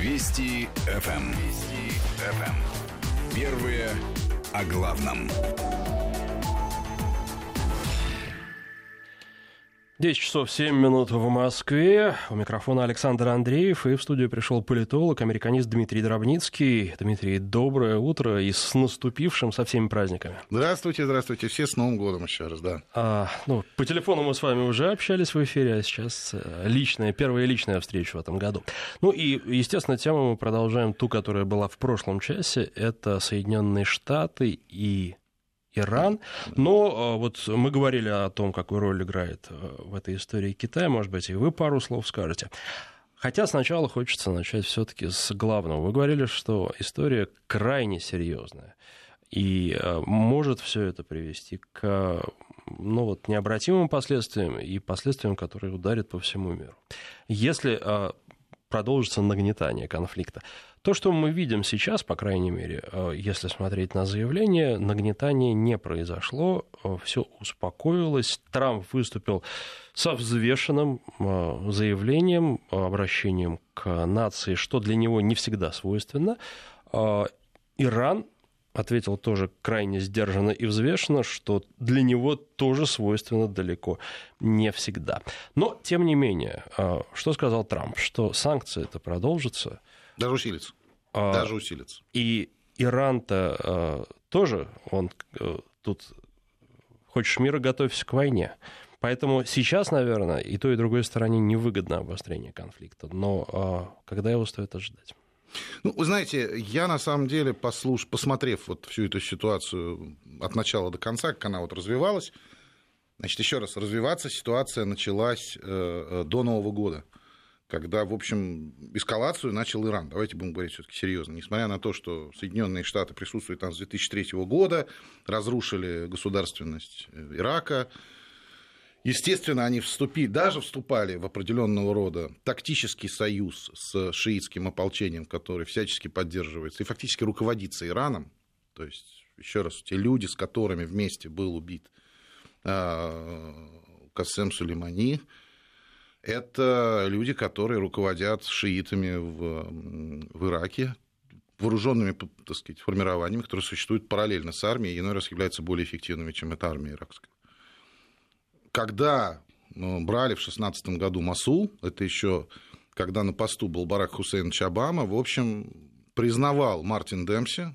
Вести ФМ. Эм. Вести ФМ. Эм. Первые о главном. 10 часов 7 минут в Москве. У микрофона Александр Андреев. И в студию пришел политолог, американист Дмитрий Дробницкий. Дмитрий, доброе утро и с наступившим со всеми праздниками. Здравствуйте, здравствуйте. Все с Новым годом еще раз, да. А, ну, по телефону мы с вами уже общались в эфире, а сейчас э, личная, первая личная встреча в этом году. Ну и, естественно, тему мы продолжаем ту, которая была в прошлом часе. Это Соединенные Штаты и Иран. Но а, вот мы говорили о том, какую роль играет э, в этой истории Китай, может быть, и вы пару слов скажете. Хотя сначала хочется начать все-таки с главного. Вы говорили, что история крайне серьезная. И э, может все это привести к ну, вот, необратимым последствиям и последствиям, которые ударят по всему миру. Если продолжится нагнетание конфликта. То, что мы видим сейчас, по крайней мере, э, если смотреть на заявление, нагнетание не произошло, э, все успокоилось. Трамп выступил со взвешенным э, заявлением, обращением к нации, что для него не всегда свойственно. Иран ответил тоже крайне сдержанно и взвешенно, что для него тоже свойственно далеко не всегда. Но, тем не менее, что сказал Трамп? Что санкции это продолжатся, даже усилится. А, Даже усилится. И Иран-то а, тоже, он а, тут хочешь мира, готовься к войне. Поэтому сейчас, наверное, и той, и другой стороне невыгодно обострение конфликта. Но а, когда его стоит ожидать? Ну, вы знаете, я на самом деле, послуш... посмотрев вот всю эту ситуацию от начала до конца, как она вот развивалась, значит, еще раз, развиваться ситуация началась э, э до Нового года когда, в общем, эскалацию начал Иран. Давайте будем говорить все-таки серьезно. Несмотря на то, что Соединенные Штаты присутствуют там с 2003 года, разрушили государственность э, Ирака, Естественно, они вступили, даже вступали в определенного рода тактический союз с шиитским ополчением, который всячески поддерживается и фактически руководится Ираном. То есть, еще раз, те люди, с которыми вместе был убит э, Кассем Сулеймани, это люди, которые руководят шиитами в, в Ираке, вооруженными, так сказать, формированиями, которые существуют параллельно с армией, и иной раз являются более эффективными, чем эта армия иракская. Когда ну, брали в 16 году Масул, это еще когда на посту был Барак Хусейн Чабама, в общем, признавал Мартин Демси,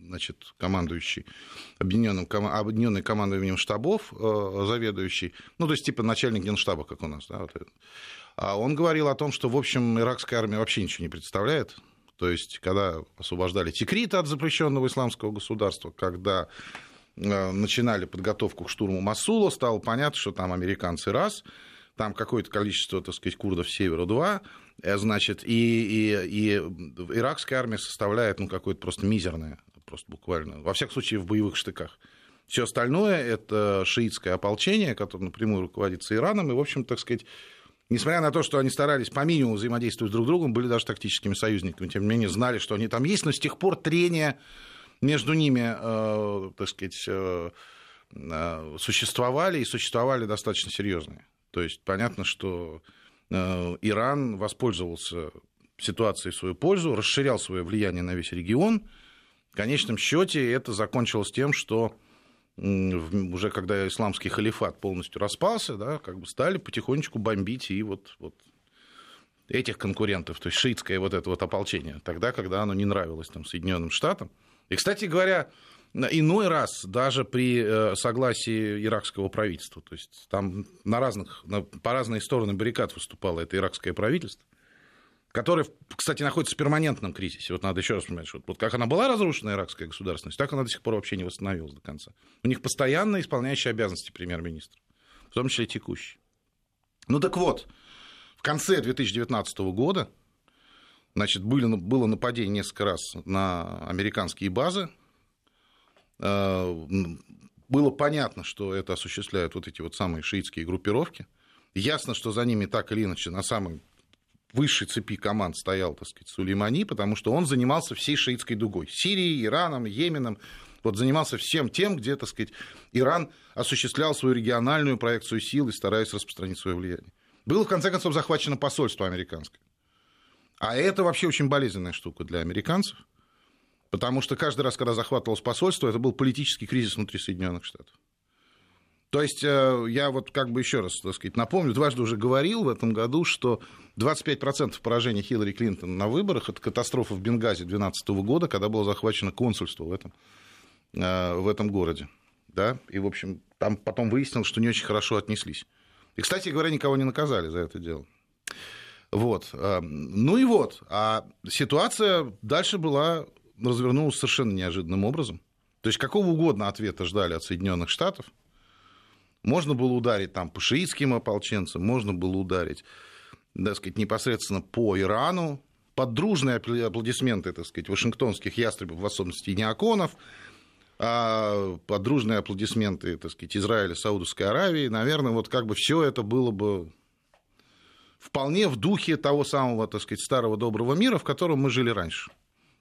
значит, командующий объединенным, объединенной командованием штабов, э, заведующий, ну, то есть типа начальник генштаба, как у нас, да, вот а он говорил о том, что, в общем, иракская армия вообще ничего не представляет. То есть, когда освобождали Тикрита от запрещенного исламского государства, когда начинали подготовку к штурму Масула, стало понятно, что там американцы раз, там какое-то количество, так сказать, курдов севера два, э, значит, и, и, и иракская армия составляет, ну, какое-то просто мизерное просто буквально, во всяком случае, в боевых штыках. Все остальное – это шиитское ополчение, которое напрямую руководится Ираном, и, в общем, так сказать, несмотря на то, что они старались по минимуму взаимодействовать друг с другом, были даже тактическими союзниками, тем не менее, знали, что они там есть, но с тех пор трения между ними, э, так сказать, э, э, существовали и существовали достаточно серьезные. То есть понятно, что Иран воспользовался ситуацией в свою пользу, расширял свое влияние на весь регион – в конечном счете это закончилось тем, что уже когда исламский халифат полностью распался, да, как бы стали потихонечку бомбить и вот, вот этих конкурентов, то есть шиитское вот это вот ополчение, тогда, когда оно не нравилось там, Соединенным Штатам. И, кстати говоря, иной раз даже при э, согласии иракского правительства, то есть там на разных, на, по разные стороны баррикад выступало это иракское правительство, которая, кстати, находится в перманентном кризисе. Вот надо еще раз понимать, что вот как она была разрушена, иракская государственность, так она до сих пор вообще не восстановилась до конца. У них постоянно исполняющий обязанности премьер-министра, в том числе текущий. Ну так вот, в конце 2019 года значит, были, было нападение несколько раз на американские базы. Э, было понятно, что это осуществляют вот эти вот самые шиитские группировки. Ясно, что за ними так или иначе на самой высшей цепи команд стоял, так сказать, Сулеймани, потому что он занимался всей шиитской дугой. Сирией, Ираном, Йеменом. Вот занимался всем тем, где, так сказать, Иран осуществлял свою региональную проекцию сил и стараясь распространить свое влияние. Было, в конце концов, захвачено посольство американское. А это вообще очень болезненная штука для американцев, потому что каждый раз, когда захватывалось посольство, это был политический кризис внутри Соединенных Штатов. То есть э, я вот как бы еще раз, так сказать, напомню, дважды уже говорил в этом году, что 25% поражения Хиллари Клинтон на выборах – это катастрофа в Бенгази 2012 года, когда было захвачено консульство в этом, э, в этом городе. Да? И, в общем, там потом выяснилось, что не очень хорошо отнеслись. И, кстати говоря, никого не наказали за это дело. Вот. Э, ну и вот. А ситуация дальше была, развернулась совершенно неожиданным образом. То есть какого угодно ответа ждали от Соединенных Штатов – можно было ударить там по шиитским ополченцам, можно было ударить, так сказать, непосредственно по Ирану, под дружные аплодисменты, так сказать, вашингтонских ястребов, в особенности неоконов, а под дружные аплодисменты, так сказать, Израиля, Саудовской Аравии, наверное, вот как бы все это было бы вполне в духе того самого, так сказать, старого доброго мира, в котором мы жили раньше.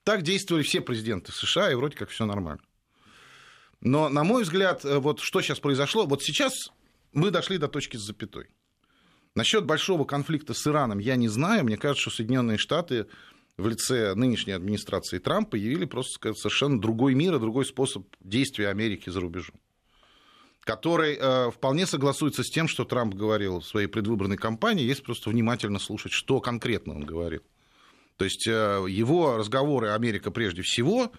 Так действовали все президенты США, и вроде как все нормально. Но, на мой взгляд, э, вот что сейчас произошло, вот сейчас мы дошли до точки с запятой. Насчет большого конфликта с Ираном я не знаю. Мне кажется, что Соединенные Штаты в лице нынешней администрации Трампа явили просто сказать, совершенно другой мир и другой способ действия Америки за рубежом который э, вполне согласуется с тем, что Трамп говорил в своей предвыборной кампании, есть просто внимательно слушать, что конкретно он говорил. То есть э, его разговоры Америка прежде всего,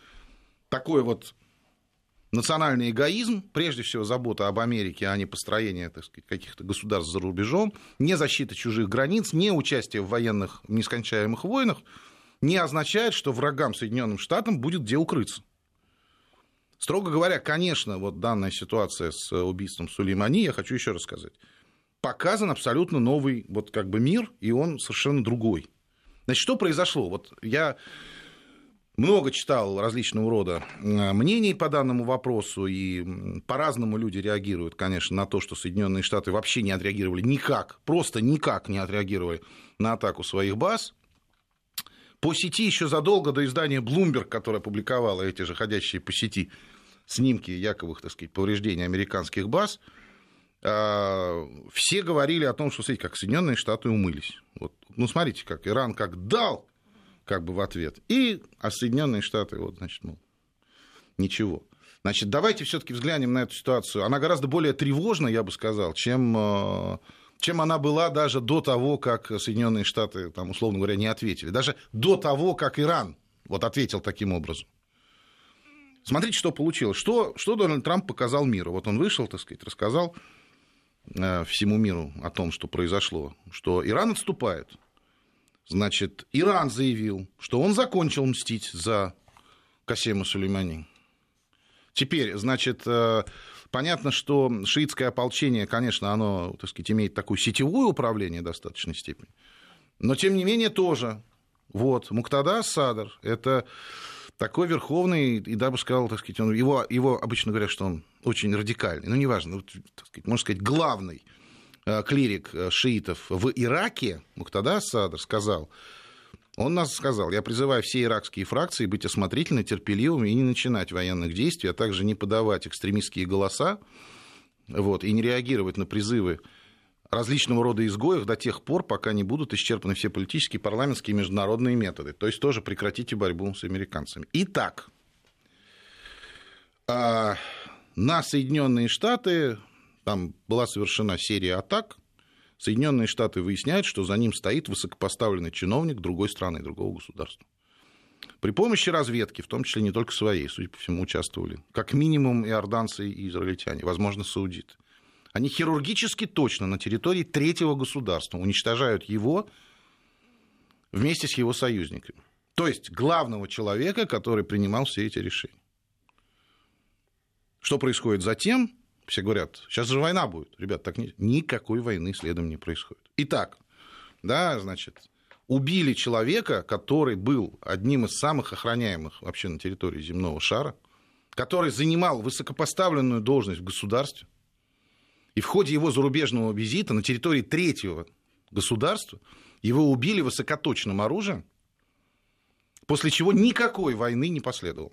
такой вот национальный эгоизм, прежде всего забота об Америке, а не построение так сказать, каких-то государств за рубежом, не защита чужих границ, не участие в военных нескончаемых войнах, не означает, что врагам Соединенным Штатам будет где укрыться. Строго говоря, конечно, вот данная ситуация с убийством Сулеймани, я хочу еще раз сказать, показан абсолютно новый вот как бы мир, и он совершенно другой. Значит, что произошло? Вот я много читал различного рода э, мнений по данному вопросу, и по-разному люди реагируют, конечно, на то, что Соединенные Штаты вообще не отреагировали никак, просто никак не отреагировали на атаку своих баз. По сети еще задолго до издания Bloomberg, которое опубликовало эти же ходящие по сети снимки яковых, так сказать, повреждений американских баз, э, все говорили о том, что, смотрите, как Соединенные Штаты умылись. Вот, ну, смотрите, как Иран как дал как бы в ответ. И а Соединенные Штаты, вот, значит, мол, ничего. Значит, давайте все-таки взглянем на эту ситуацию. Она гораздо более тревожна, я бы сказал, чем, э, чем она была даже до того, как Соединенные Штаты, там, условно говоря, не ответили. Даже до того, как Иран вот, ответил таким образом. Смотрите, что получилось. Что, что Дональд Трамп показал миру? Вот он вышел, так сказать, рассказал э, всему миру о том, что произошло, что Иран отступает. Значит, Иран заявил, что он закончил мстить за Касема Сулеймани. Теперь, значит, э, понятно, что шиитское ополчение, конечно, оно, так сказать, имеет такое сетевое управление в достаточной степени, но, тем не менее, тоже. Вот, Муктада Садар – это такой верховный, и даже сказал, так сказать, он, его, его обычно говорят, что он очень радикальный, ну, неважно, так сказать, можно сказать, главный Э, клирик э, шиитов в Ираке, Муктада Садр, сказал, он нас сказал, я призываю все иракские фракции быть осмотрительны, терпеливыми и не начинать военных действий, а также не подавать экстремистские голоса вот, и не реагировать на призывы различного рода изгоев до тех пор, пока не будут исчерпаны все политические, парламентские и международные методы. То есть тоже прекратите борьбу с американцами. Итак, а, на Соединенные Штаты там была совершена серия атак. Соединенные Штаты выясняют, что за ним стоит высокопоставленный чиновник другой страны, другого государства. При помощи разведки, в том числе не только своей, судя по всему, участвовали как минимум иорданцы и израильтяне, возможно, саудиты. Они хирургически точно на территории третьего государства уничтожают его вместе с его союзниками. То есть главного человека, который принимал все эти решения. Что происходит затем? Все говорят, сейчас же война будет. Ребят, так не... никакой войны следом не происходит. Итак, да, значит, убили человека, который был одним из самых охраняемых вообще на территории земного шара, который занимал высокопоставленную должность в государстве, и в ходе его зарубежного визита на территории третьего государства его убили высокоточным оружием, после чего никакой войны не последовало.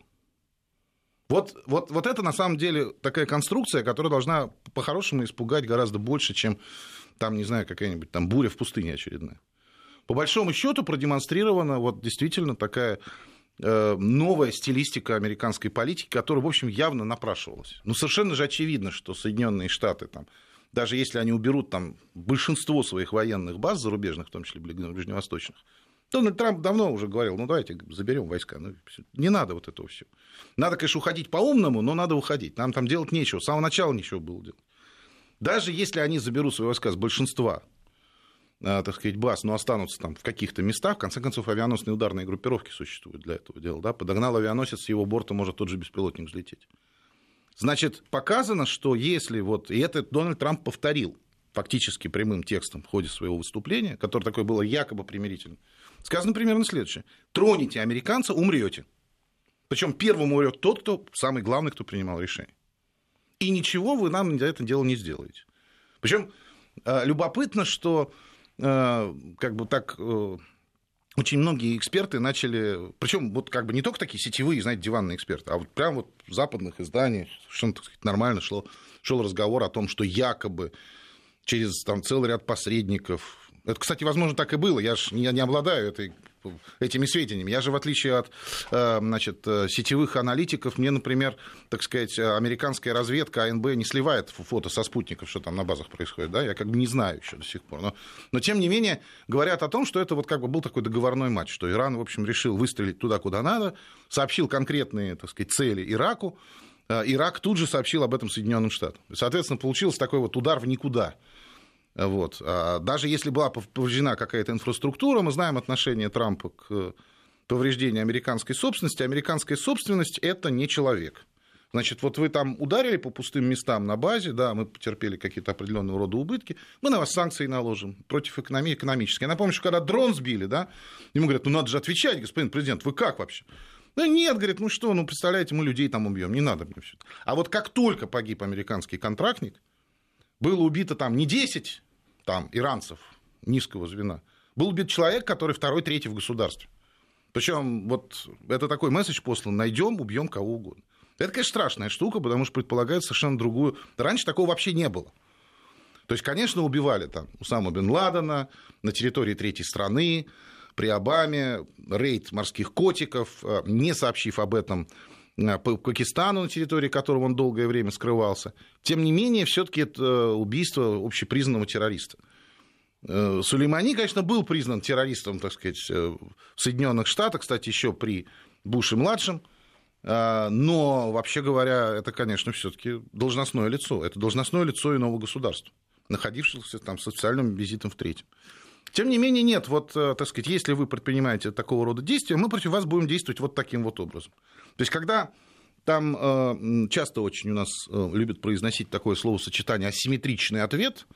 Вот, вот, вот это на самом деле такая конструкция, которая должна по-хорошему испугать гораздо больше, чем там, не знаю, какая-нибудь там буря в пустыне очередная. по большому счету продемонстрирована вот действительно такая новая стилистика американской политики, которая, в общем, явно напрашивалась. Ну, совершенно же очевидно, что Соединенные Штаты, там, даже если они уберут там большинство своих военных баз зарубежных, в том числе ближневосточных, Дональд Трамп давно уже говорил, ну давайте заберем войска. Ну, не надо вот этого всего. Надо, конечно, уходить по-умному, но надо уходить. Нам там делать нечего. С самого начала ничего было делать. Даже если они заберут свои войска с большинства Э, так сказать, баз, но останутся там в каких-то местах. В конце концов, авианосные ударные группировки существуют для этого дела. Да? Подогнал авианосец, с его борта может тот же беспилотник взлететь. Значит, показано, что если вот... И это Дональд Трамп повторил фактически прямым текстом в ходе своего выступления, которое такое было якобы примирительным, сказано примерно следующее. Троните американца, умрете. Причем первым умрет тот, кто самый главный, кто принимал решение. И ничего вы нам за это дело не сделаете. Причем э, любопытно, что Э, как бы так э, очень многие эксперты начали, причем вот как бы не только такие сетевые, знаете, диванные эксперты, а вот прям вот в западных изданиях совершенно так сказать, нормально шло, шел разговор о том, что якобы через там, целый ряд посредников, это, кстати, возможно, так и было, я же не, не обладаю этой этими сведениями. Я же, в отличие от э, значит, э, сетевых аналитиков, мне, например, так сказать, американская разведка АНБ не сливает фото со спутников, что там на базах происходит. Да? Я как бы не знаю еще до сих пор. Но, но, тем не менее, говорят о том, что это вот как бы был такой договорной матч, что Иран, в общем, решил выстрелить туда, куда надо, сообщил конкретные, так сказать, цели Ираку, э, Ирак тут же сообщил об этом Соединенным Штатам. Соответственно, получился такой вот удар в никуда. Вот. А даже если была повреждена какая-то инфраструктура, мы знаем отношение Трампа к повреждению американской собственности. Американская собственность – это не человек. Значит, вот вы там ударили по пустым местам на базе, да, мы потерпели какие-то определенного рода убытки, мы на вас санкции наложим против экономии, экономической. Я напомню, что когда дрон сбили, да, ему говорят, ну надо же отвечать, господин президент, вы как вообще? Ну нет, говорит, ну что, ну представляете, мы людей там убьем, не надо мне все. А вот как только погиб американский контрактник, было убито там не 10 там, иранцев низкого звена, был убит человек, который второй, третий в государстве. Причем вот это такой месседж послан, найдем, убьем кого угодно. Это, конечно, страшная штука, потому что предполагает совершенно другую. Раньше такого вообще не было. То есть, конечно, убивали там Усама бен Ладена на территории третьей страны, при Обаме, рейд морских котиков, э, не сообщив об этом по Пакистану, на территории которого он долгое время скрывался. Тем не менее, все-таки это э, убийство общепризнанного террориста. Э, Сулеймани, конечно, был признан террористом, так сказать, в Соединенных Штатах, кстати, еще при Буше-младшем, но, вообще говоря, это, конечно, все-таки должностное лицо. Это должностное лицо иного государства, находившегося там с официальным визитом в третьем. Тем не менее, нет, вот, так сказать, если вы предпринимаете такого рода действия, мы против вас будем действовать вот таким вот образом. То есть, когда там э, часто очень у нас э, любят произносить такое словосочетание асимметричный ответ,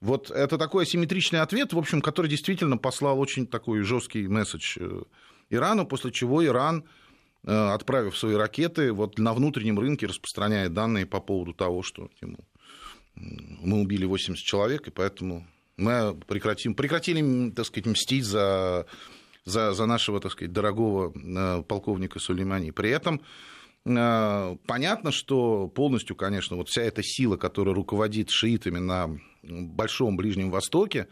вот это такой асимметричный ответ, в общем, который действительно послал очень такой жесткий месседж э, Ирану, после чего Иран, отправив свои ракеты, вот на внутреннем рынке распространяет данные по поводу того, что ему, мы убили 80 человек, и поэтому мы прекратим, прекратили, так сказать, мстить за за, за нашего, так сказать, дорогого э, полковника Сулеймани. При этом э, понятно, что полностью, конечно, вот вся эта сила, которая руководит шиитами на Большом Ближнем Востоке,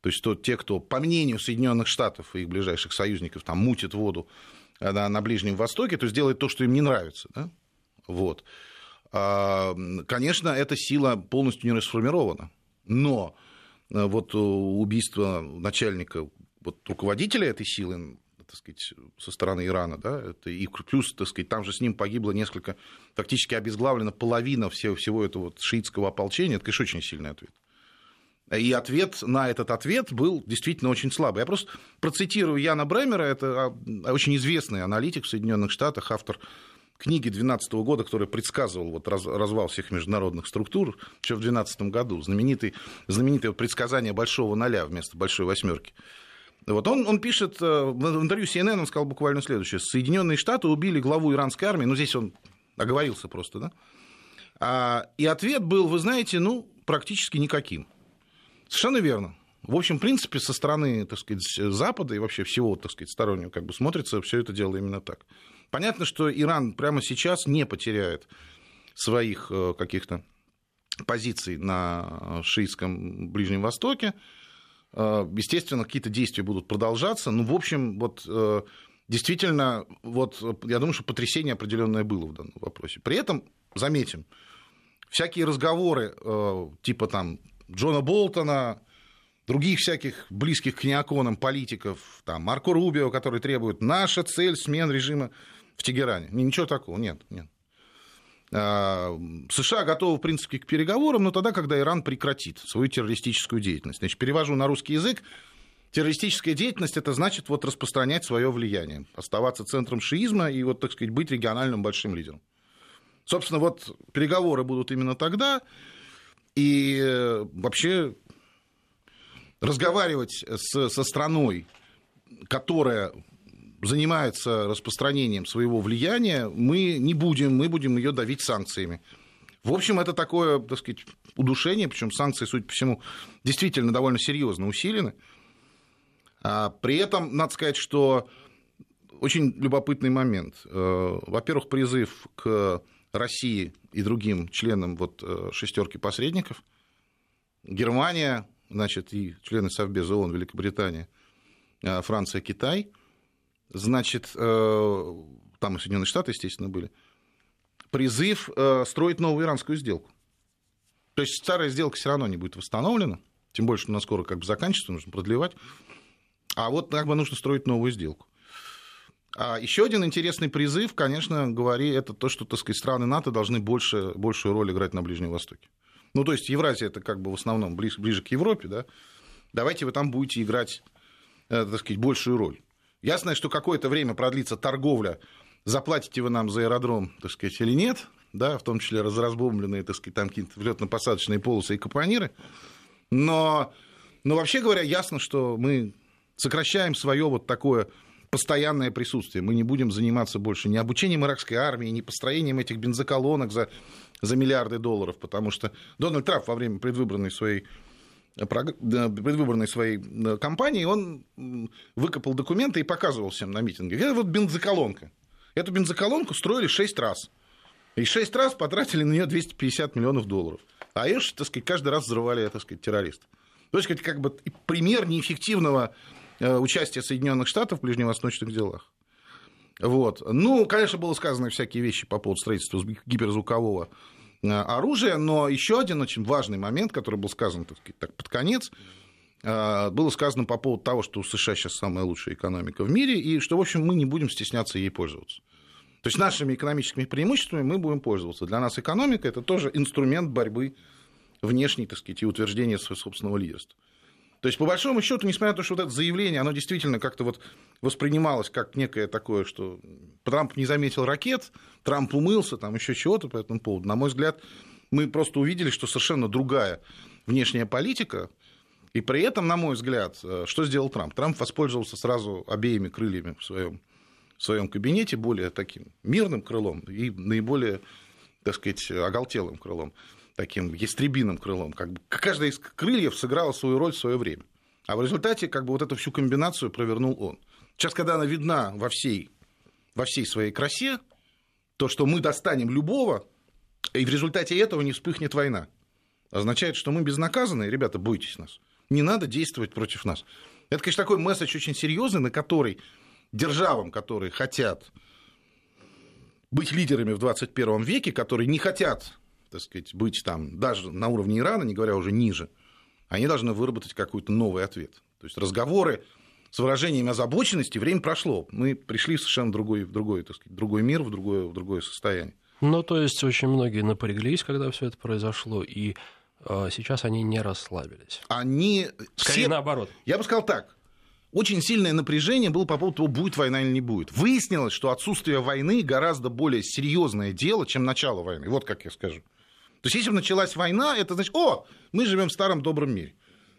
то есть то, те, кто, по мнению Соединенных Штатов и их ближайших союзников, там мутит воду э, на, на Ближнем Востоке, то есть делает то, что им не нравится. Да? Вот. А, конечно, эта сила полностью не расформирована. Но вот убийство начальника вот руководителя этой силы, так сказать, со стороны Ирана, да, это и плюс, так сказать, там же с ним погибло несколько, фактически обезглавлена половина всего, всего этого вот шиитского ополчения, это, конечно, очень сильный ответ. И ответ на этот ответ был действительно очень слабый. Я просто процитирую Яна Бремера, это а, очень известный аналитик в Соединенных Штатах, автор книги 2012 года, который предсказывал вот развал всех международных структур еще в 2012 году, знаменитый, знаменитое предсказание большого ноля вместо большой восьмерки. Вот он, он пишет, э, в интервью CNN он сказал буквально следующее. Соединенные Штаты убили главу иранской армии, ну здесь он оговорился просто, да? А, и ответ был, вы знаете, ну, практически никаким. Совершенно верно. В общем, в принципе, со стороны, так сказать, Запада и вообще всего, так сказать, стороннего, как бы смотрится все это дело именно так. Понятно, что Иран прямо сейчас не потеряет своих э, каких-то позиций на шиитском Ближнем Востоке, естественно, какие-то действия будут продолжаться. Ну, в общем, вот действительно, вот я думаю, что потрясение определенное было в данном вопросе. При этом, заметим, всякие разговоры типа там Джона Болтона, других всяких близких к неоконам политиков, там, Марко Рубио, который требует наша цель смен режима в Тегеране. Ничего такого, нет, нет. А, США готовы, в принципе, к переговорам, но тогда, когда Иран прекратит свою террористическую деятельность. Значит, перевожу на русский язык. Террористическая деятельность – это значит вот распространять свое влияние, оставаться центром шиизма и, вот, так сказать, быть региональным большим лидером. Собственно, вот переговоры будут именно тогда, и э, вообще разговаривать с, со страной, которая занимается распространением своего влияния, мы не будем, мы будем ее давить санкциями. В общем, это такое, так сказать, удушение, причем санкции, судя по всему, действительно довольно серьезно усилены. А при этом, надо сказать, что очень любопытный момент. Э, во-первых, призыв к России и другим членам вот э, шестерки посредников. Германия, значит, и члены Совбеза ООН, Великобритания, э, Франция, Китай. Значит, э, там и Соединенные Штаты, естественно, были. Призыв строить новую иранскую сделку. То есть старая сделка все равно не будет восстановлена, тем более, что она скоро как бы заканчивается, нужно продлевать. А вот как бы нужно строить новую сделку. А еще один интересный призыв, конечно, говори, это то, что, так сказать, страны НАТО должны больше, большую роль играть на Ближнем Востоке. Ну, то есть Евразия это как бы в основном ближе, ближе к Европе, да. Давайте вы там будете играть, э, так сказать, большую роль. Ясно, что какое-то время продлится торговля, заплатите вы нам за аэродром, так сказать, или нет, да, в том числе разбомбленные, так сказать, там какие-то взлетно-посадочные полосы и капониры. Но, но вообще говоря, ясно, что мы сокращаем свое вот такое постоянное присутствие. Мы не будем заниматься больше ни обучением иракской армии, ни построением этих бензоколонок за, за миллиарды долларов, потому что Дональд Трамп во время предвыборной своей предвыборной своей кампании, он выкопал документы и показывал всем на митинге. Это вот бензоколонка. Эту бензоколонку строили 6 раз. И 6 раз потратили на нее 250 миллионов долларов. А ее, так сказать, каждый раз взрывали, так сказать, террористы. То есть, как бы пример неэффективного Э, участия Соединенных Штатов в ближневосточных делах. Вот. Ну, конечно, было сказано всякие вещи по поводу строительства гиперзвукового оружия, но еще один очень важный момент, который был сказан так так, под конец, э, было сказано по поводу того, что у США сейчас самая лучшая экономика в мире, и что, в общем, мы не будем стесняться ей пользоваться. То есть нашими экономическими преимуществами мы будем пользоваться. Для нас экономика – это тоже инструмент борьбы внешней, так сказать, и утверждения своего собственного лидерства. То есть, по большому счету, несмотря на то, что вот это заявление, оно действительно как-то вот воспринималось как некое такое, что Трамп не заметил ракет, Трамп умылся, там еще чего-то по этому поводу. На мой взгляд, мы просто увидели, что совершенно другая внешняя политика, и при этом, на мой взгляд, э, что сделал Трамп? Трамп воспользовался сразу обеими крыльями в своем, в своем кабинете, более таким мирным крылом и наиболее, так сказать, оголтелым крылом таким ястребиным крылом. Как бы каждая из крыльев сыграла свою роль в свое время. А в результате как бы вот эту всю комбинацию провернул он. Сейчас, когда она видна во всей, во всей своей красе, то, что мы достанем любого, и в результате этого не вспыхнет война, означает, что мы безнаказанные, ребята, бойтесь нас. Не надо действовать против нас. Это, конечно, такой месседж очень серьезный, на который державам, которые хотят быть лидерами в 21 веке, которые не хотят так сказать, быть там даже на уровне Ирана, не говоря уже ниже, они должны выработать какой-то новый ответ. То есть разговоры с выражением озабоченности, время прошло. Мы пришли в совершенно другой, в другой, так сказать, другой мир, в другое, в другое состояние. Ну, то есть очень многие напряглись, когда все это произошло, и э, сейчас они не расслабились. Они... Скорее все... наоборот. Я бы сказал так. Очень сильное напряжение было по поводу того, будет война или не будет. Выяснилось, что отсутствие войны гораздо более серьезное дело, чем начало войны. Вот как я скажу. То есть, если бы началась война, это значит, о, мы живем в старом добром мире.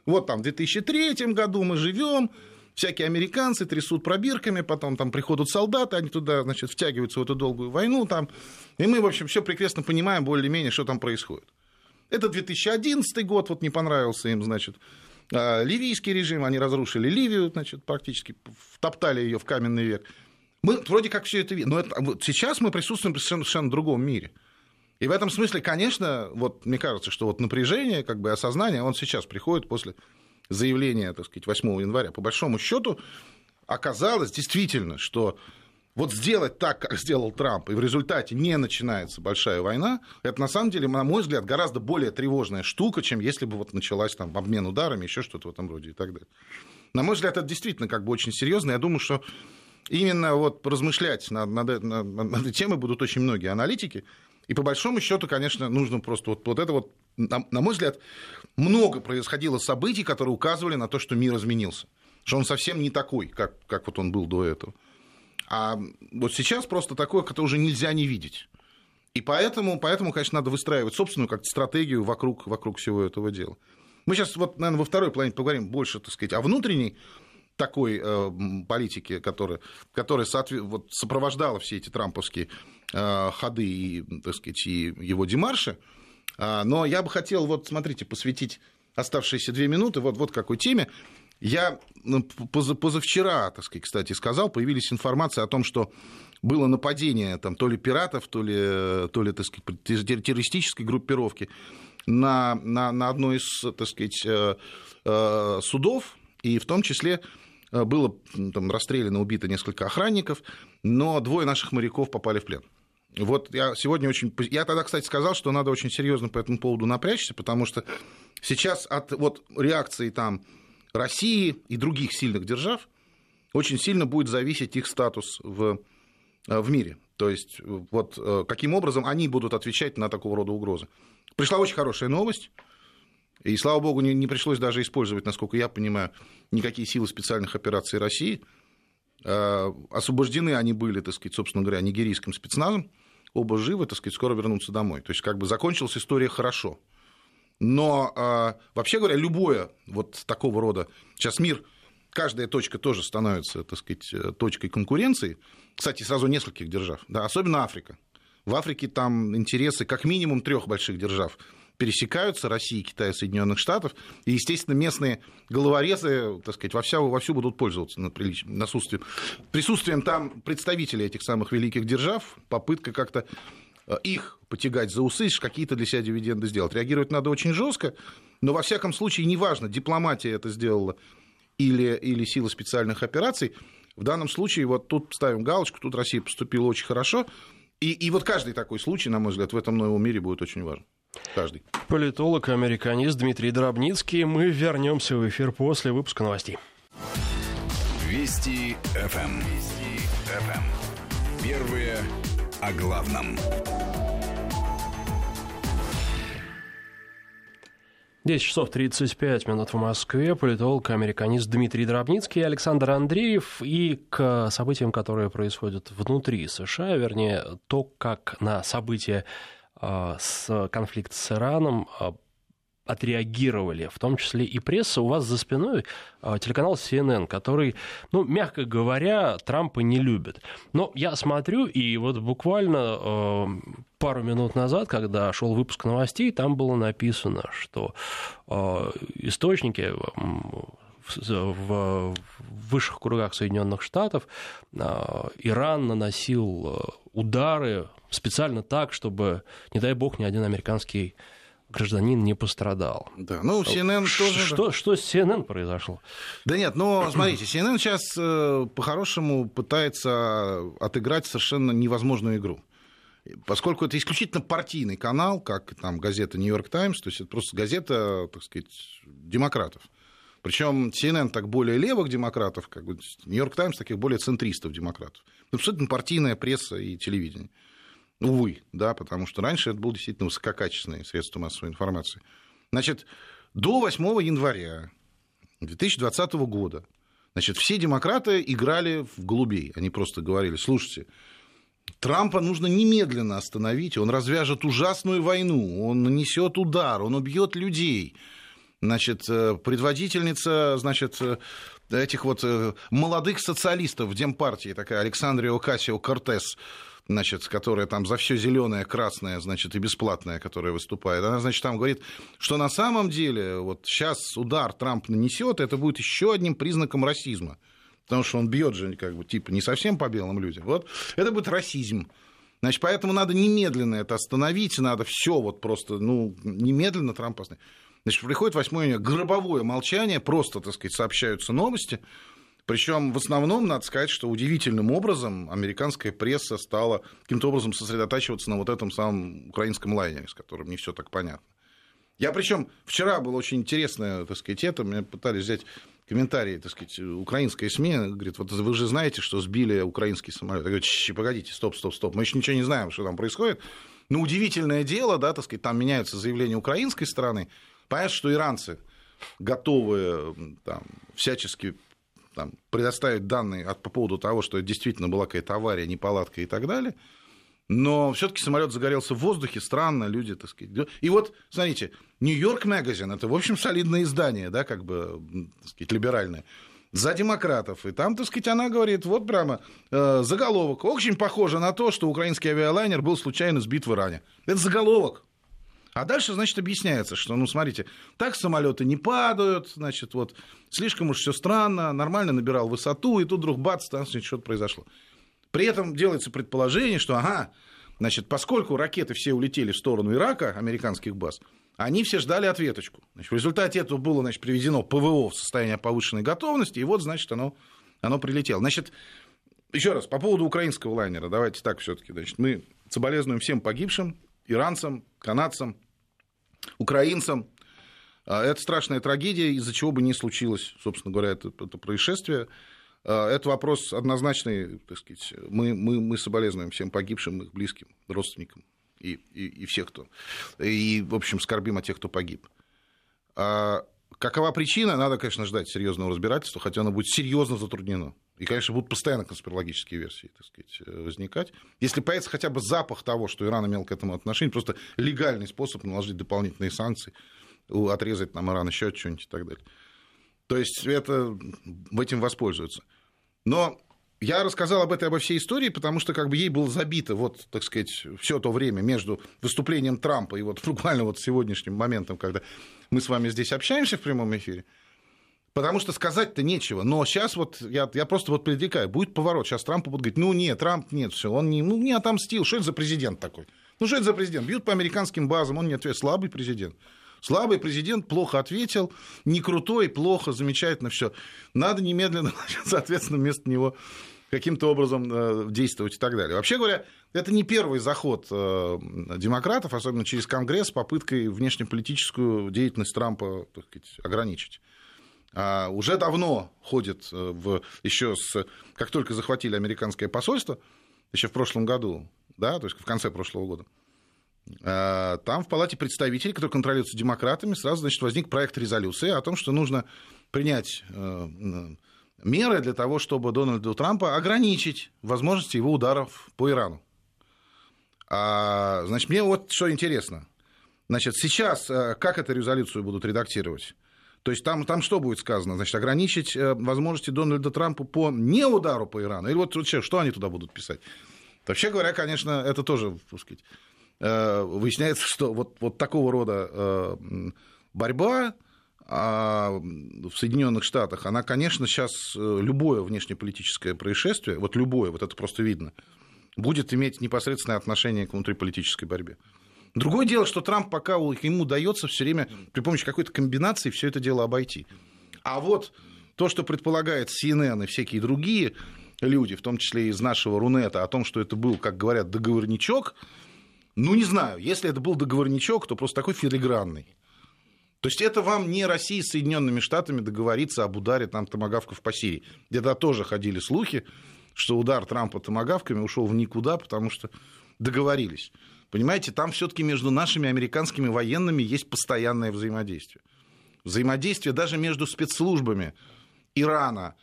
Вот там в 2003 году мы живем, всякие американцы трясут пробирками, потом там приходят солдаты, они туда, значит, втягиваются в эту долгую войну там, и мы, в общем, все прекрасно понимаем более-менее, что там происходит. Это 2011 год, вот не понравился им, значит, а, ливийский режим, они разрушили Ливию, значит, практически втоптали ее в каменный век. Мы вроде как все это видим, но это, вот сейчас мы присутствуем в совершенно, совершенно другом мире. И в этом смысле, конечно, вот мне кажется, что вот напряжение, как бы осознание, он сейчас приходит после заявление, так сказать, 8 января, по большому счету оказалось действительно, что вот сделать так, как сделал Трамп, и в результате не начинается большая война, это на самом деле, на мой взгляд, гораздо более тревожная штука, чем если бы вот началась там обмен ударами, еще что-то в этом роде и так далее. На мой взгляд, это действительно как бы очень серьезно. Я думаю, что именно вот размышлять над, над, над, над этой темой будут очень многие аналитики. И по большому счету, конечно, нужно просто вот, вот это вот, на, на мой взгляд, много происходило событий, которые указывали на то, что мир изменился. Что он совсем не такой, как, как вот он был до этого. А вот сейчас просто такое, это уже нельзя не видеть. И поэтому, поэтому, конечно, надо выстраивать собственную как стратегию вокруг, вокруг всего этого дела. Мы сейчас, вот, наверное, во второй плане поговорим больше, так сказать, о внутренней такой э, политике, которая, которая соответ... вот, сопровождала все эти трамповские э, ходы и, так сказать, и его демарши. А, но я бы хотел, вот, смотрите, посвятить оставшиеся две минуты вот, вот какой теме. Я ну, позавчера, так сказать, кстати, сказал, появились информации о том, что было нападение там, то ли пиратов, то ли, то ли так сказать, террористической группировки на, на, на одной из, так сказать, э, э, судов, и в том числе было там, расстреляно, убито несколько охранников, но двое наших моряков попали в плен. Вот я сегодня очень... Я тогда, кстати, сказал, что надо очень серьезно по этому поводу напрячься, потому что сейчас от вот, реакции там России и других сильных держав очень сильно будет зависеть их статус в, в мире. То есть вот каким образом они будут отвечать на такого рода угрозы. Пришла очень хорошая новость. И, слава богу, не, не пришлось даже использовать, насколько я понимаю, никакие силы специальных операций России. Э, освобождены они были, так сказать, собственно говоря, нигерийским спецназом. Оба живы, так сказать, скоро вернутся домой. То есть, как бы закончилась история хорошо. Но, э, вообще говоря, любое вот такого рода... Сейчас мир, каждая точка тоже становится, так сказать, э, точкой конкуренции. Кстати, сразу нескольких держав, да, особенно Африка. В Африке там интересы как минимум трех больших держав пересекаются России, Китая, Соединенных Штатов, и, естественно, местные головорезы, так сказать, вовсю, вовсю будут пользоваться на прилич... присутствием, присутствием там представителей этих самых великих держав, попытка как-то э, их потягать за усы, какие-то для себя дивиденды сделать. Реагировать надо очень жестко, но во всяком случае неважно, дипломатия это сделала или, или сила специальных операций, в данном случае вот тут ставим галочку, тут Россия поступила очень хорошо, и, и вот каждый такой случай, на мой взгляд, в этом новом мире будет очень важен. Каждый. Политолог, американист Дмитрий Дробницкий. Мы вернемся в эфир после выпуска новостей. Вести ФМ. Вести ФМ. Первые о главном. 10 часов 35 минут в Москве. Политолог, американист Дмитрий Дробницкий, Александр Андреев. И к событиям, которые происходят внутри США, вернее, то, как на события с конфликт с Ираном а, отреагировали, в том числе и пресса. У вас за спиной а, телеканал CNN, который, ну, мягко говоря, Трампа не любит. Но я смотрю, и вот буквально пару минут назад, когда шел выпуск новостей, там было написано, что источники в высших кругах Соединенных Штатов Иран наносил удары специально так, чтобы, не дай бог, ни один американский гражданин не пострадал. Да, ну, CNN Ш- тоже... Что, что с CNN произошло? Да нет, но смотрите, CNN сейчас э, по-хорошему пытается отыграть совершенно невозможную игру. Поскольку это исключительно партийный канал, как там газета Нью-Йорк Таймс, то есть это просто газета, так сказать, демократов. Причем CNN так более левых демократов, как Нью-Йорк Таймс таких более центристов демократов. Абсолютно партийная пресса и телевидение. Увы, да, потому что раньше это было действительно высококачественное средство массовой информации. Значит, до 8 января 2020 года значит, все демократы играли в голубей. Они просто говорили, слушайте, Трампа нужно немедленно остановить, он развяжет ужасную войну, он нанесет удар, он убьет людей. Значит, э, предводительница, значит, э, этих вот э, молодых социалистов в Демпартии, такая Александрия Окасио-Кортес, значит, которая там за все зеленое, красное, значит, и бесплатное, которая выступает, она, значит, там говорит, что на самом деле вот сейчас удар Трамп нанесет, это будет еще одним признаком расизма. Потому что он бьет же, как бы, типа, не совсем по белым людям. Вот это будет расизм. Значит, поэтому надо немедленно это остановить, надо все вот просто, ну, немедленно Трампа остановить. Значит, приходит 8 июня, гробовое молчание, просто, так сказать, сообщаются новости. Причем в основном, надо сказать, что удивительным образом американская пресса стала каким-то образом сосредотачиваться на вот этом самом украинском лайнере, с которым не все так понятно. Я причем вчера было очень интересное, так сказать, это, меня пытались взять комментарии, так сказать, украинская СМИ, говорит, вот вы же знаете, что сбили украинский самолет. Я говорю, погодите, стоп, стоп, стоп, мы еще ничего не знаем, что там происходит. Но удивительное дело, да, так сказать, там меняются заявления украинской стороны. Понятно, что иранцы готовы там, всячески там, предоставить данные от, по поводу того, что действительно была какая-то авария, неполадка и так далее. Но все-таки самолет загорелся в воздухе, странно, люди, так сказать. И вот, смотрите, Нью-Йорк Магазин, это, в общем, солидное издание, да, как бы, так сказать, либеральное за демократов. И там, так сказать, она говорит, вот прямо э, заголовок. Очень похоже на то, что украинский авиалайнер был случайно сбит в Иране. Это заголовок. А дальше, значит, объясняется, что, ну, смотрите, так самолеты не падают, значит, вот, слишком уж все странно, нормально набирал высоту, и тут вдруг бац, там что-то произошло. При этом делается предположение, что, ага, значит, поскольку ракеты все улетели в сторону Ирака, американских баз, они все ждали ответочку. Значит, в результате этого было значит, приведено ПВО в состояние повышенной готовности, и вот, значит, оно, оно прилетело. Значит, еще раз, по поводу украинского лайнера, давайте так все-таки. Значит, мы соболезнуем всем погибшим, иранцам, канадцам, украинцам. А, это страшная трагедия, из-за чего бы не случилось, собственно говоря, это, это происшествие. А, это вопрос однозначный, так сказать. Мы, мы, мы соболезнуем всем погибшим, их близким, родственникам и, и, и всех, кто... И, в общем, скорбим о тех, кто погиб. А какова причина? Надо, конечно, ждать серьезного разбирательства, хотя оно будет серьезно затруднено. И, конечно, будут постоянно конспирологические версии, так сказать, возникать. Если появится хотя бы запах того, что Иран имел к этому отношение, просто легальный способ наложить дополнительные санкции, отрезать нам Иран еще что-нибудь и так далее. То есть это, этим воспользуются. Но я рассказал об этой, обо всей истории, потому что как бы ей было забито, вот, так сказать, все то время между выступлением Трампа и вот буквально вот сегодняшним моментом, когда мы с вами здесь общаемся в прямом эфире. Потому что сказать-то нечего. Но сейчас вот я, я просто вот предрекаю, будет поворот. Сейчас Трампу будут говорить, ну нет, Трамп нет, все, он не, ну, не отомстил. Что это за президент такой? Ну что это за президент? Бьют по американским базам, он не ответит. Слабый президент. Слабый президент плохо ответил, не крутой, плохо, замечательно все. Надо немедленно, соответственно, вместо него каким-то образом э, действовать и так далее. Вообще говоря, это не первый заход э, демократов, особенно через Конгресс, с попыткой внешнеполитическую деятельность Трампа так сказать, ограничить. А уже давно ходит э, в, еще с, как только захватили американское посольство, еще в прошлом году, да, то есть в конце прошлого года, там в Палате представителей, который контролируется демократами, сразу значит, возник проект резолюции о том, что нужно принять меры для того, чтобы Дональду Трампа ограничить возможности его ударов по Ирану. А, значит, мне вот что интересно. Значит, сейчас э, как эту резолюцию будут редактировать? То есть там, там что будет сказано? Значит, ограничить э, возможности Дональда Трампа по не удару по Ирану? Или вот вообще, что они туда будут писать? Вообще говоря, конечно, это тоже, так сказать, э, выясняется, что вот, вот такого рода борьба а в Соединенных Штатах, она, конечно, сейчас э, любое внешнеполитическое происшествие, вот любое, вот это просто видно, будет иметь непосредственное отношение к внутриполитической борьбе. Другое дело, что Трамп пока ему удается все время при помощи какой-то комбинации все это дело обойти. А вот то, что предполагает CNN и всякие другие люди, в том числе из нашего Рунета, о том, что это был, как говорят, договорничок, ну, не знаю, если это был договорничок, то просто такой филигранный. То есть это вам не Россия с Соединенными Штатами договориться об ударе там томогавков по Сирии. Где-то тоже ходили слухи, что удар Трампа томогавками ушел в никуда, потому что договорились. Понимаете, там все-таки между нашими американскими военными есть постоянное взаимодействие. Взаимодействие даже между спецслужбами Ирана,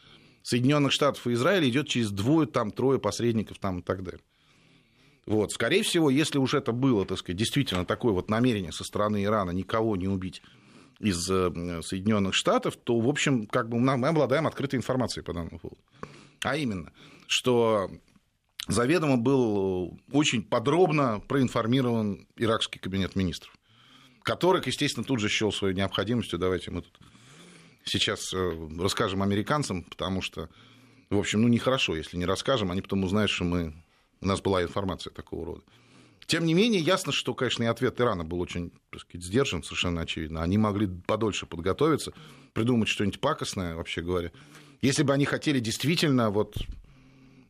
Соединенных Штатов и Израиля идет через двое, там, трое посредников там, и так далее. Вот. Скорее всего, если уж это было, так сказать, действительно такое вот намерение со стороны Ирана никого не убить из э, Соединенных Штатов, то, в общем, как бы мы обладаем открытой информацией по данному поводу. А именно, что заведомо был очень подробно проинформирован иракский кабинет министров, который, естественно, тут же счел свою необходимостью. Давайте мы тут сейчас э, расскажем американцам, потому что, в общем, ну, нехорошо, если не расскажем, они потом узнают, что мы... у нас была информация такого рода. Тем не менее, ясно, что, конечно, и ответ Ирана был очень, так сказать, сдержан, совершенно очевидно. Они могли подольше подготовиться, придумать что-нибудь пакостное, вообще говоря. Если бы они хотели действительно вот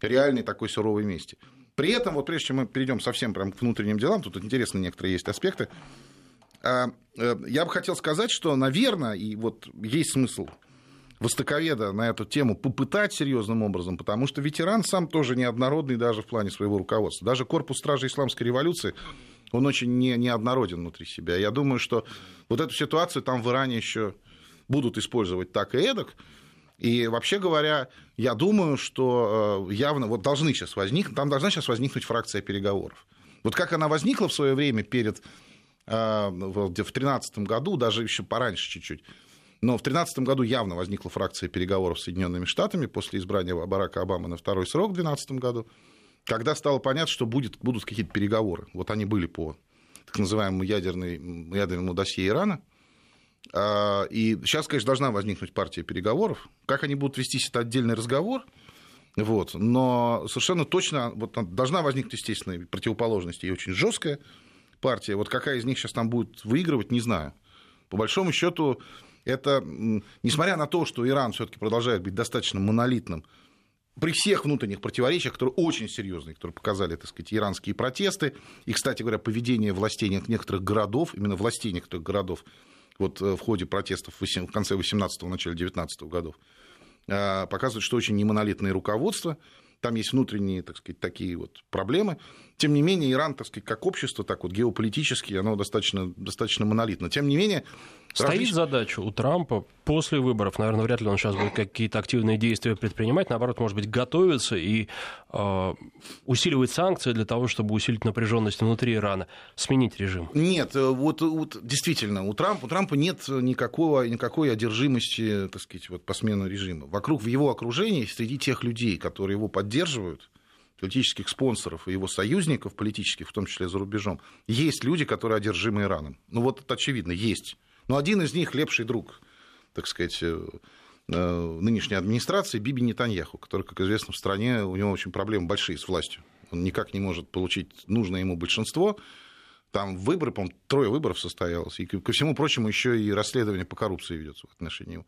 реальной такой суровой мести. При этом, вот прежде чем мы перейдем совсем прям к внутренним делам, тут интересно некоторые есть аспекты, а, э, я бы хотел сказать, что, наверное, и вот есть смысл востоковеда на эту тему попытать серьезным образом, потому что ветеран сам тоже неоднородный даже в плане своего руководства. Даже корпус стражи исламской революции, он очень не, неоднороден внутри себя. Я думаю, что вот эту ситуацию там в Иране еще будут использовать так и эдак. И вообще говоря, я думаю, что э, явно вот должны сейчас возникнуть, там должна сейчас возникнуть фракция переговоров. Вот как она возникла в свое время перед э, в 2013 году, даже еще пораньше чуть-чуть, но в 2013 году явно возникла фракция переговоров с Соединенными Штатами после избрания Барака Обамы на второй срок в 2012 году, когда стало понятно, что будет, будут какие-то переговоры. Вот они были по так называемому ядерной, ядерному досье Ирана – и сейчас, конечно, должна возникнуть партия переговоров. Как они будут вестись, это отдельный разговор. Вот. Но совершенно точно вот, должна возникнуть, естественно, противоположность и очень жесткая партия. Вот какая из них сейчас там будет выигрывать, не знаю. По большому счету, это, несмотря на то, что Иран все-таки продолжает быть достаточно монолитным, при всех внутренних противоречиях, которые очень серьезные, которые показали, так сказать, иранские протесты, и, кстати говоря, поведение властей некоторых городов, именно властей некоторых городов, вот э, в ходе протестов в конце 18-го, начале 19 годов, а, показывает, что очень немонолитное руководство, там есть внутренние, так сказать, такие вот проблемы. Тем не менее, Иран, так сказать, как общество, так вот геополитически, оно достаточно, достаточно монолитно. Тем не менее... Стоит различ... задача у Трампа после выборов, наверное, вряд ли он сейчас будет какие-то активные действия предпринимать, наоборот, может быть, готовиться и э, усиливать санкции для того, чтобы усилить напряженность внутри Ирана, сменить режим. Нет, э, вот, вот действительно, у Трампа, у Трампа нет никакого, никакой одержимости, так сказать, вот, по смену режима. Вокруг, в его окружении, среди тех людей, которые его поддерживают, политических спонсоров и его союзников политических, в том числе за рубежом, есть люди, которые одержимы Ираном. Ну вот это очевидно, есть. Но один из них лепший друг, так сказать, э, э, нынешней администрации Биби Нетаньяху, который, как известно, в стране, у него очень проблемы большие с властью. Он никак не может получить нужное ему большинство. Там выборы, по-моему, трое выборов состоялось. И, ко всему прочему, еще и расследование по коррупции ведется в отношении его.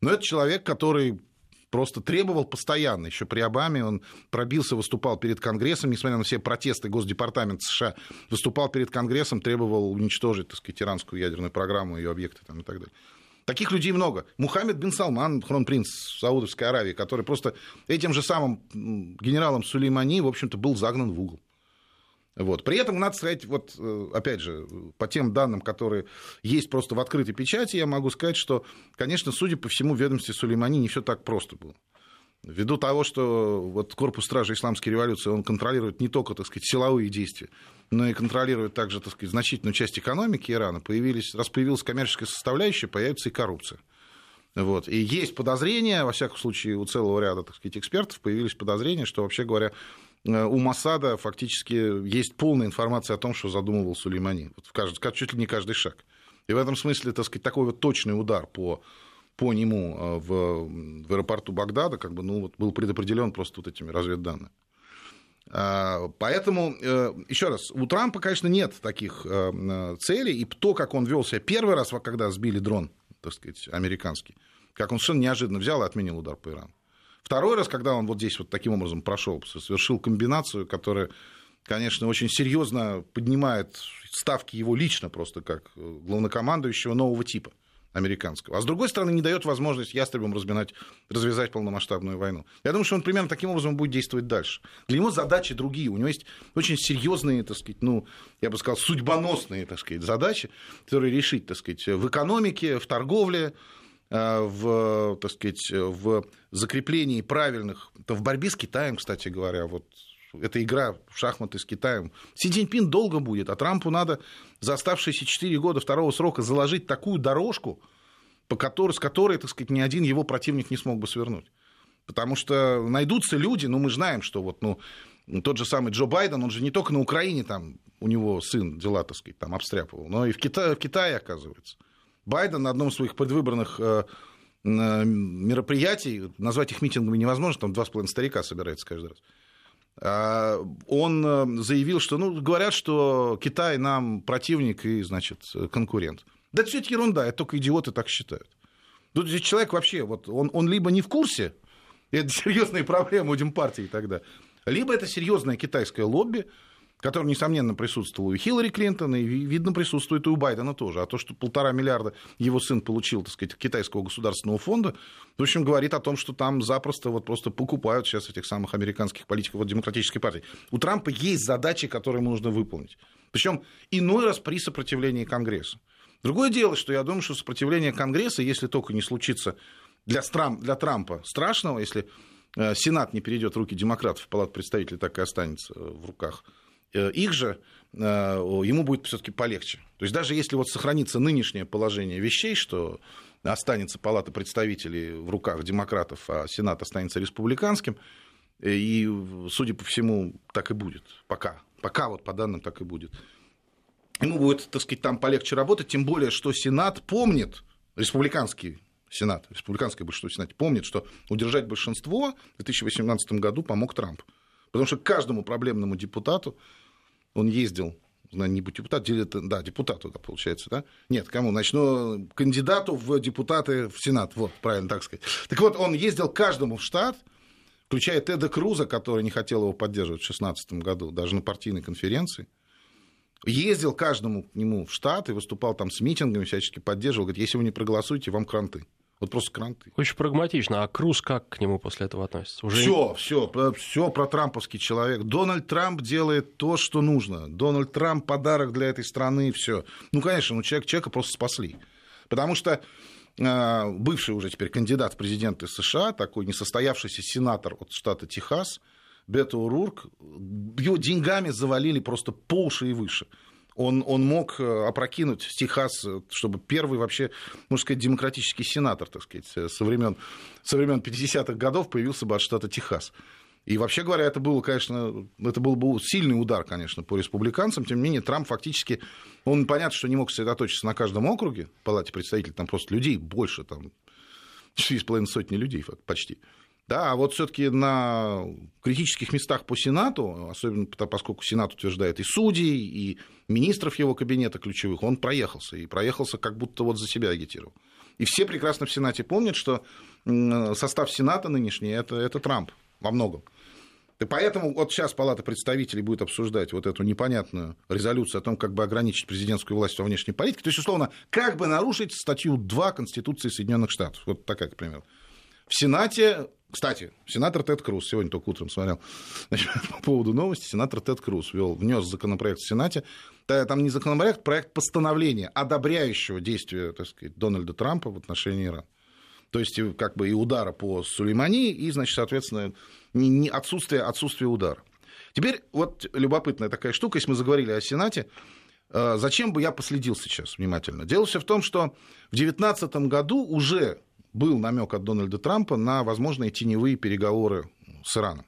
Но это человек, который просто требовал постоянно. Еще при Обаме он пробился, выступал перед Конгрессом, несмотря на все протесты Госдепартамента США, выступал перед Конгрессом, требовал уничтожить, так сказать, иранскую ядерную программу, ее объекты там, и так далее. Таких людей много. Мухаммед бин Салман, кронпринц Саудовской Аравии, который просто этим же самым генералом Сулеймани, в общем-то, был загнан в угол. Вот. При этом надо сказать, вот, э, опять же, по тем данным, которые есть просто в открытой печати, я могу сказать, что, конечно, судя по всему, в ведомстве Сулеймани не все так просто было. Ввиду того, что вот корпус стражи исламской революции, он контролирует не только, так сказать, силовые действия, но и контролирует также, так сказать, значительную часть экономики Ирана, появились, раз появилась коммерческая составляющая, появится и коррупция. Вот. И есть подозрения, во всяком случае, у целого ряда, так сказать, экспертов появились подозрения, что, вообще говоря, у Масада фактически есть полная информация о том, что задумывал Сулеймани. Вот в каждый, чуть ли не каждый шаг. И в этом смысле, так сказать, такой вот точный удар по, по нему э, в, в аэропорту Багдада как бы, ну, вот был предопределен просто вот этими разведданными. А, поэтому, э, еще раз, у Трампа, конечно, нет таких целей, и то, как он вел себя первый раз, когда сбили дрон, так сказать, американский, как он совершенно неожиданно взял и отменил удар по Ирану. Второй раз, когда он вот здесь вот таким образом прошел, совершил комбинацию, которая, конечно, очень серьезно поднимает ставки его лично просто как э, главнокомандующего нового типа американского. А с другой стороны, не дает возможность ястребам разминать, развязать полномасштабную войну. Я думаю, что он примерно таким образом будет действовать дальше. Для него задачи другие. У него есть очень серьезные, так сказать, ну, я бы сказал, судьбоносные, так сказать, задачи, которые решить, так сказать, в экономике, в торговле, в, так сказать, в закреплении правильных, это в борьбе с Китаем, кстати говоря, вот эта игра в шахматы с Китаем. Си Цзиньпин долго будет, а Трампу надо за оставшиеся 4 года второго срока заложить такую дорожку, по которой, с которой, так сказать, ни один его противник не смог бы свернуть. Потому что найдутся люди, ну, мы знаем, что вот, ну, тот же самый Джо Байден, он же не только на Украине, там, у него сын дела, так сказать, там обстряпывал, но и в Китае, в Китае оказывается. Байден на одном из своих предвыборных э, мероприятий, назвать их митингами невозможно, там два с половиной старика собирается каждый раз, а, он заявил, что, ну, говорят, что Китай нам противник и, значит, конкурент. Да все это ерунда, это только идиоты так считают. Тут человек вообще, вот, он, он либо не в курсе, это серьезные проблемы у Демпартии тогда, либо это серьезное китайское лобби, которое, несомненно, присутствовало у Хиллари Клинтона, и, видно, присутствует и у Байдена тоже. А то, что полтора миллиарда его сын получил, так сказать, китайского государственного фонда, в общем, говорит о том, что там запросто вот просто покупают сейчас этих самых американских политиков от демократической партии. У Трампа есть задачи, которые ему нужно выполнить. Причем иной раз при сопротивлении Конгресса. Другое дело, что я думаю, что сопротивление Конгресса, если только не случится для, Страм, для Трампа страшного, если э, Сенат не перейдет в руки демократов, Палата представителей так и останется э, в руках их же, ему будет все-таки полегче. То есть даже если вот сохранится нынешнее положение вещей, что останется Палата представителей в руках демократов, а Сенат останется республиканским, и, судя по всему, так и будет. Пока. Пока вот по данным так и будет ему будет, так сказать, там полегче работать, тем более, что Сенат помнит, республиканский Сенат, республиканское большинство в Сенате помнит, что удержать большинство в 2018 году помог Трамп. Потому что каждому проблемному депутату он ездил, не депутат, да, депутату, да, получается, да? Нет, кому? Значит, ну, кандидату в депутаты в Сенат, вот, правильно так сказать. Так вот, он ездил каждому в штат, включая Теда Круза, который не хотел его поддерживать в 2016 году, даже на партийной конференции ездил каждому к нему в штат и выступал там с митингами, всячески поддерживал, говорит, если вы не проголосуете, вам кранты. Вот просто кранты. Очень прагматично. А Круз как к нему после этого относится? Уже... Все, все, все про трамповский человек. Дональд Трамп делает то, что нужно. Дональд Трамп подарок для этой страны, все. Ну, конечно, ну, человек, человека просто спасли. Потому что э, бывший уже теперь кандидат в президенты США, такой несостоявшийся сенатор от штата Техас, Бето Урурк, его деньгами завалили просто по уши и выше. Он, он мог э, опрокинуть Техас, э, чтобы первый вообще, можно сказать, демократический сенатор, так сказать, э, со времен, со времен 50-х годов появился бы от штата Техас. И вообще говоря, это было, конечно, это был бы сильный удар, конечно, по республиканцам. Тем не менее, Трамп фактически, он понятно, что не мог сосредоточиться на каждом округе, в палате представителей, там просто людей больше, там 4,5 сотни людей почти. Да, а вот все-таки на критических местах по Сенату, особенно поскольку Сенат утверждает и судей, и министров его кабинета ключевых, он проехался. И проехался как будто вот за себя агитировал. И все прекрасно в Сенате помнят, что состав Сената нынешний это, это Трамп во многом. И поэтому вот сейчас Палата представителей будет обсуждать вот эту непонятную резолюцию о том, как бы ограничить президентскую власть во внешней политике. То есть, условно, как бы нарушить статью 2 Конституции Соединенных Штатов. Вот такая, к примеру. В Сенате кстати, сенатор Тед Круз, сегодня только утром смотрел, значит, по поводу новости, сенатор Тед Круз вел, внес законопроект в Сенате, там не законопроект, проект постановления, одобряющего действия, так сказать, Дональда Трампа в отношении Ирана. То есть, как бы и удара по Сулеймани, и, значит, соответственно, не, отсутствие, отсутствие удара. Теперь вот любопытная такая штука, если мы заговорили о Сенате, э, зачем бы я последил сейчас внимательно? Дело все в том, что в 2019 году уже был намек от Дональда Трампа на возможные теневые переговоры с Ираном.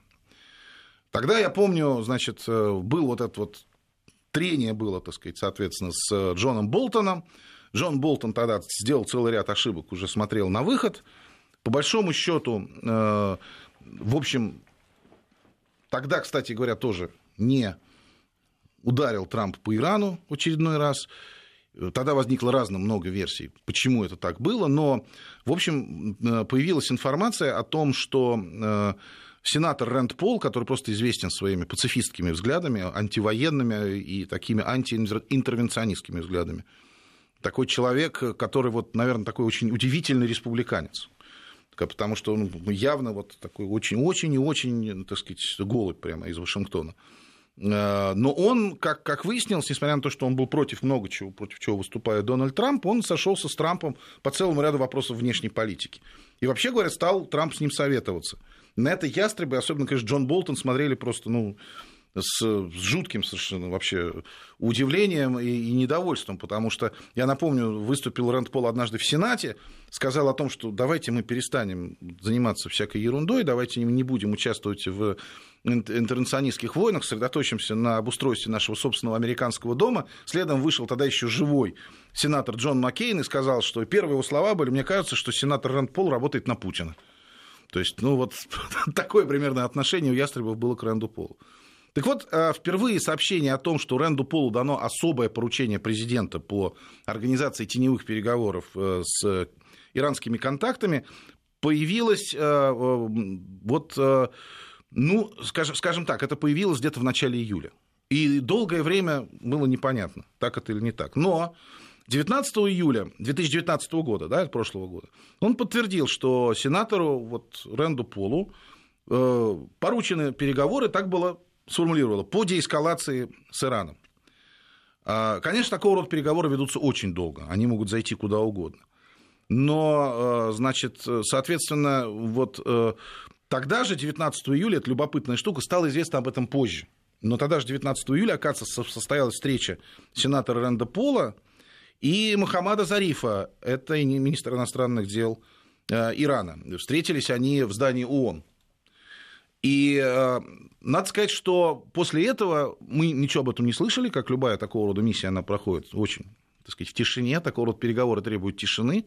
Тогда, я помню, значит, э, был вот это вот трение было, так сказать, соответственно, с Джоном Болтоном. Джон Болтон тогда сделал целый ряд ошибок, уже смотрел на выход. По большому счету, э, в общем, тогда, кстати говоря, тоже не ударил Трамп по Ирану очередной раз. Тогда возникло разно много версий, почему это так было, но, в общем, э, появилась информация о том, что э, сенатор Рэнд Пол, который просто известен своими пацифистскими взглядами, антивоенными и такими антиинтервенционистскими взглядами, такой человек, который, вот, наверное, такой очень удивительный республиканец потому что он явно вот такой очень-очень и очень, так сказать, голубь прямо из Вашингтона. Э, но он, как, как выяснилось, несмотря на то, что он был против много чего, против чего выступает Дональд Трамп, он сошелся с Трампом по целому ряду вопросов внешней политики. И вообще говоря, стал Трамп с ним советоваться. На это ястребы, особенно, конечно, Джон Болтон, смотрели просто, ну, с, с жутким совершенно вообще удивлением и, и недовольством, потому что, я напомню, выступил Рэнд Пол однажды в Сенате, сказал о том, что давайте мы перестанем заниматься всякой ерундой, давайте не будем участвовать в интернационистских войнах, сосредоточимся на обустройстве нашего собственного американского дома. Следом вышел тогда еще живой сенатор Джон Маккейн и сказал, что первые его слова были, мне кажется, что сенатор Рэнд Пол работает на Путина. То есть, ну вот такое примерно отношение у ястребов было к Рэнду Полу. Так вот, э, впервые сообщение о том, что Рэнду Полу дано особое поручение президента по организации теневых переговоров э, с иранскими контактами, появилось э, вот, ну, скажем, скажем так, это появилось где-то в начале июля. И долгое время было непонятно, так это или не так. Но 19 июля 2019 года, да, прошлого года, он подтвердил, что сенатору вот, Рэнду Полу поручены переговоры, так было сформулировало, по деэскалации с Ираном. А, конечно, такого рода переговоры ведутся очень долго, они могут зайти куда угодно. Но, э, значит, соответственно, вот э, тогда же, 19 июля, это любопытная штука, стало известно об этом позже. Но тогда же, 19 июля, оказывается, состоялась встреча сенатора Ренда Пола и Мухаммада Зарифа, это министр иностранных дел э, Ирана. Встретились они в здании ООН. И надо сказать, что после этого мы ничего об этом не слышали, как любая такого рода миссия, она проходит очень, так сказать, в тишине, такого рода переговоры требуют тишины.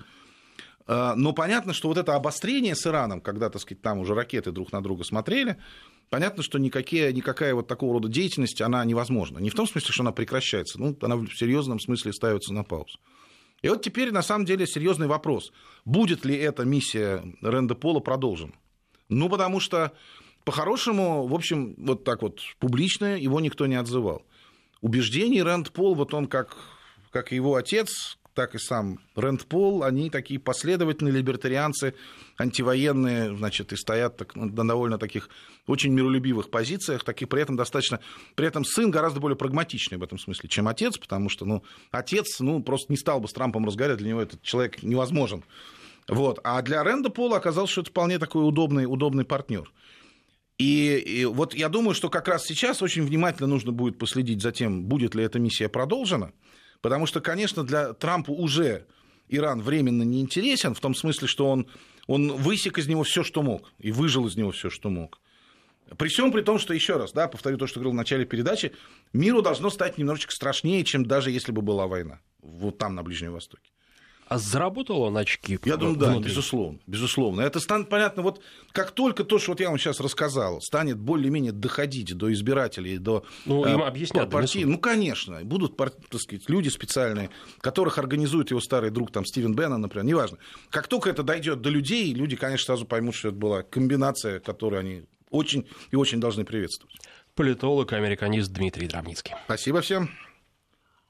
Э, но понятно, что вот это обострение с Ираном, когда, так сказать, там уже ракеты друг на друга смотрели, понятно, что никакие, никакая вот такого рода деятельность, она невозможна. Не в том смысле, что она прекращается, ну, она в серьезном смысле ставится на паузу. И вот теперь, на самом деле, серьезный вопрос. Будет ли эта миссия Ренда Пола продолжена? Ну, потому что по-хорошему, в общем, вот так вот публично его никто не отзывал. Убеждений Рэнд Пол, вот он как, как его отец, так и сам Рэнд Пол, они такие последовательные либертарианцы, антивоенные, значит, и стоят так, на довольно таких очень миролюбивых позициях, таких при этом достаточно... При этом сын гораздо более прагматичный в этом смысле, чем отец, потому что, ну, отец, ну, просто не стал бы с Трампом разговаривать, для него этот человек невозможен. Вот. А для Рэнда Пола оказалось, что это вполне такой удобный, удобный партнер. И, и вот я думаю, что как раз сейчас очень внимательно нужно будет последить за тем, будет ли эта миссия продолжена, потому что, конечно, для Трампа уже Иран временно не интересен, в том смысле, что он, он высек из него все, что мог, и выжил из него все, что мог. При всем при том, что, еще раз, да, повторю то, что говорил в начале передачи, миру должно стать немножечко страшнее, чем даже если бы была война, вот там, на Ближнем Востоке. А заработал он очки? Я думаю, да, безусловно, безусловно. Это станет понятно, вот как только то, что вот я вам сейчас рассказал, станет более-менее доходить до избирателей, до ну, им э, объяснят, партий, ну, конечно, будут, так сказать, люди специальные, которых организует его старый друг, там, Стивен Беннон, например, неважно. Как только это дойдет до людей, люди, конечно, сразу поймут, что это была комбинация, которую они очень и очень должны приветствовать. Политолог, американист Дмитрий Дравницкий. Спасибо всем.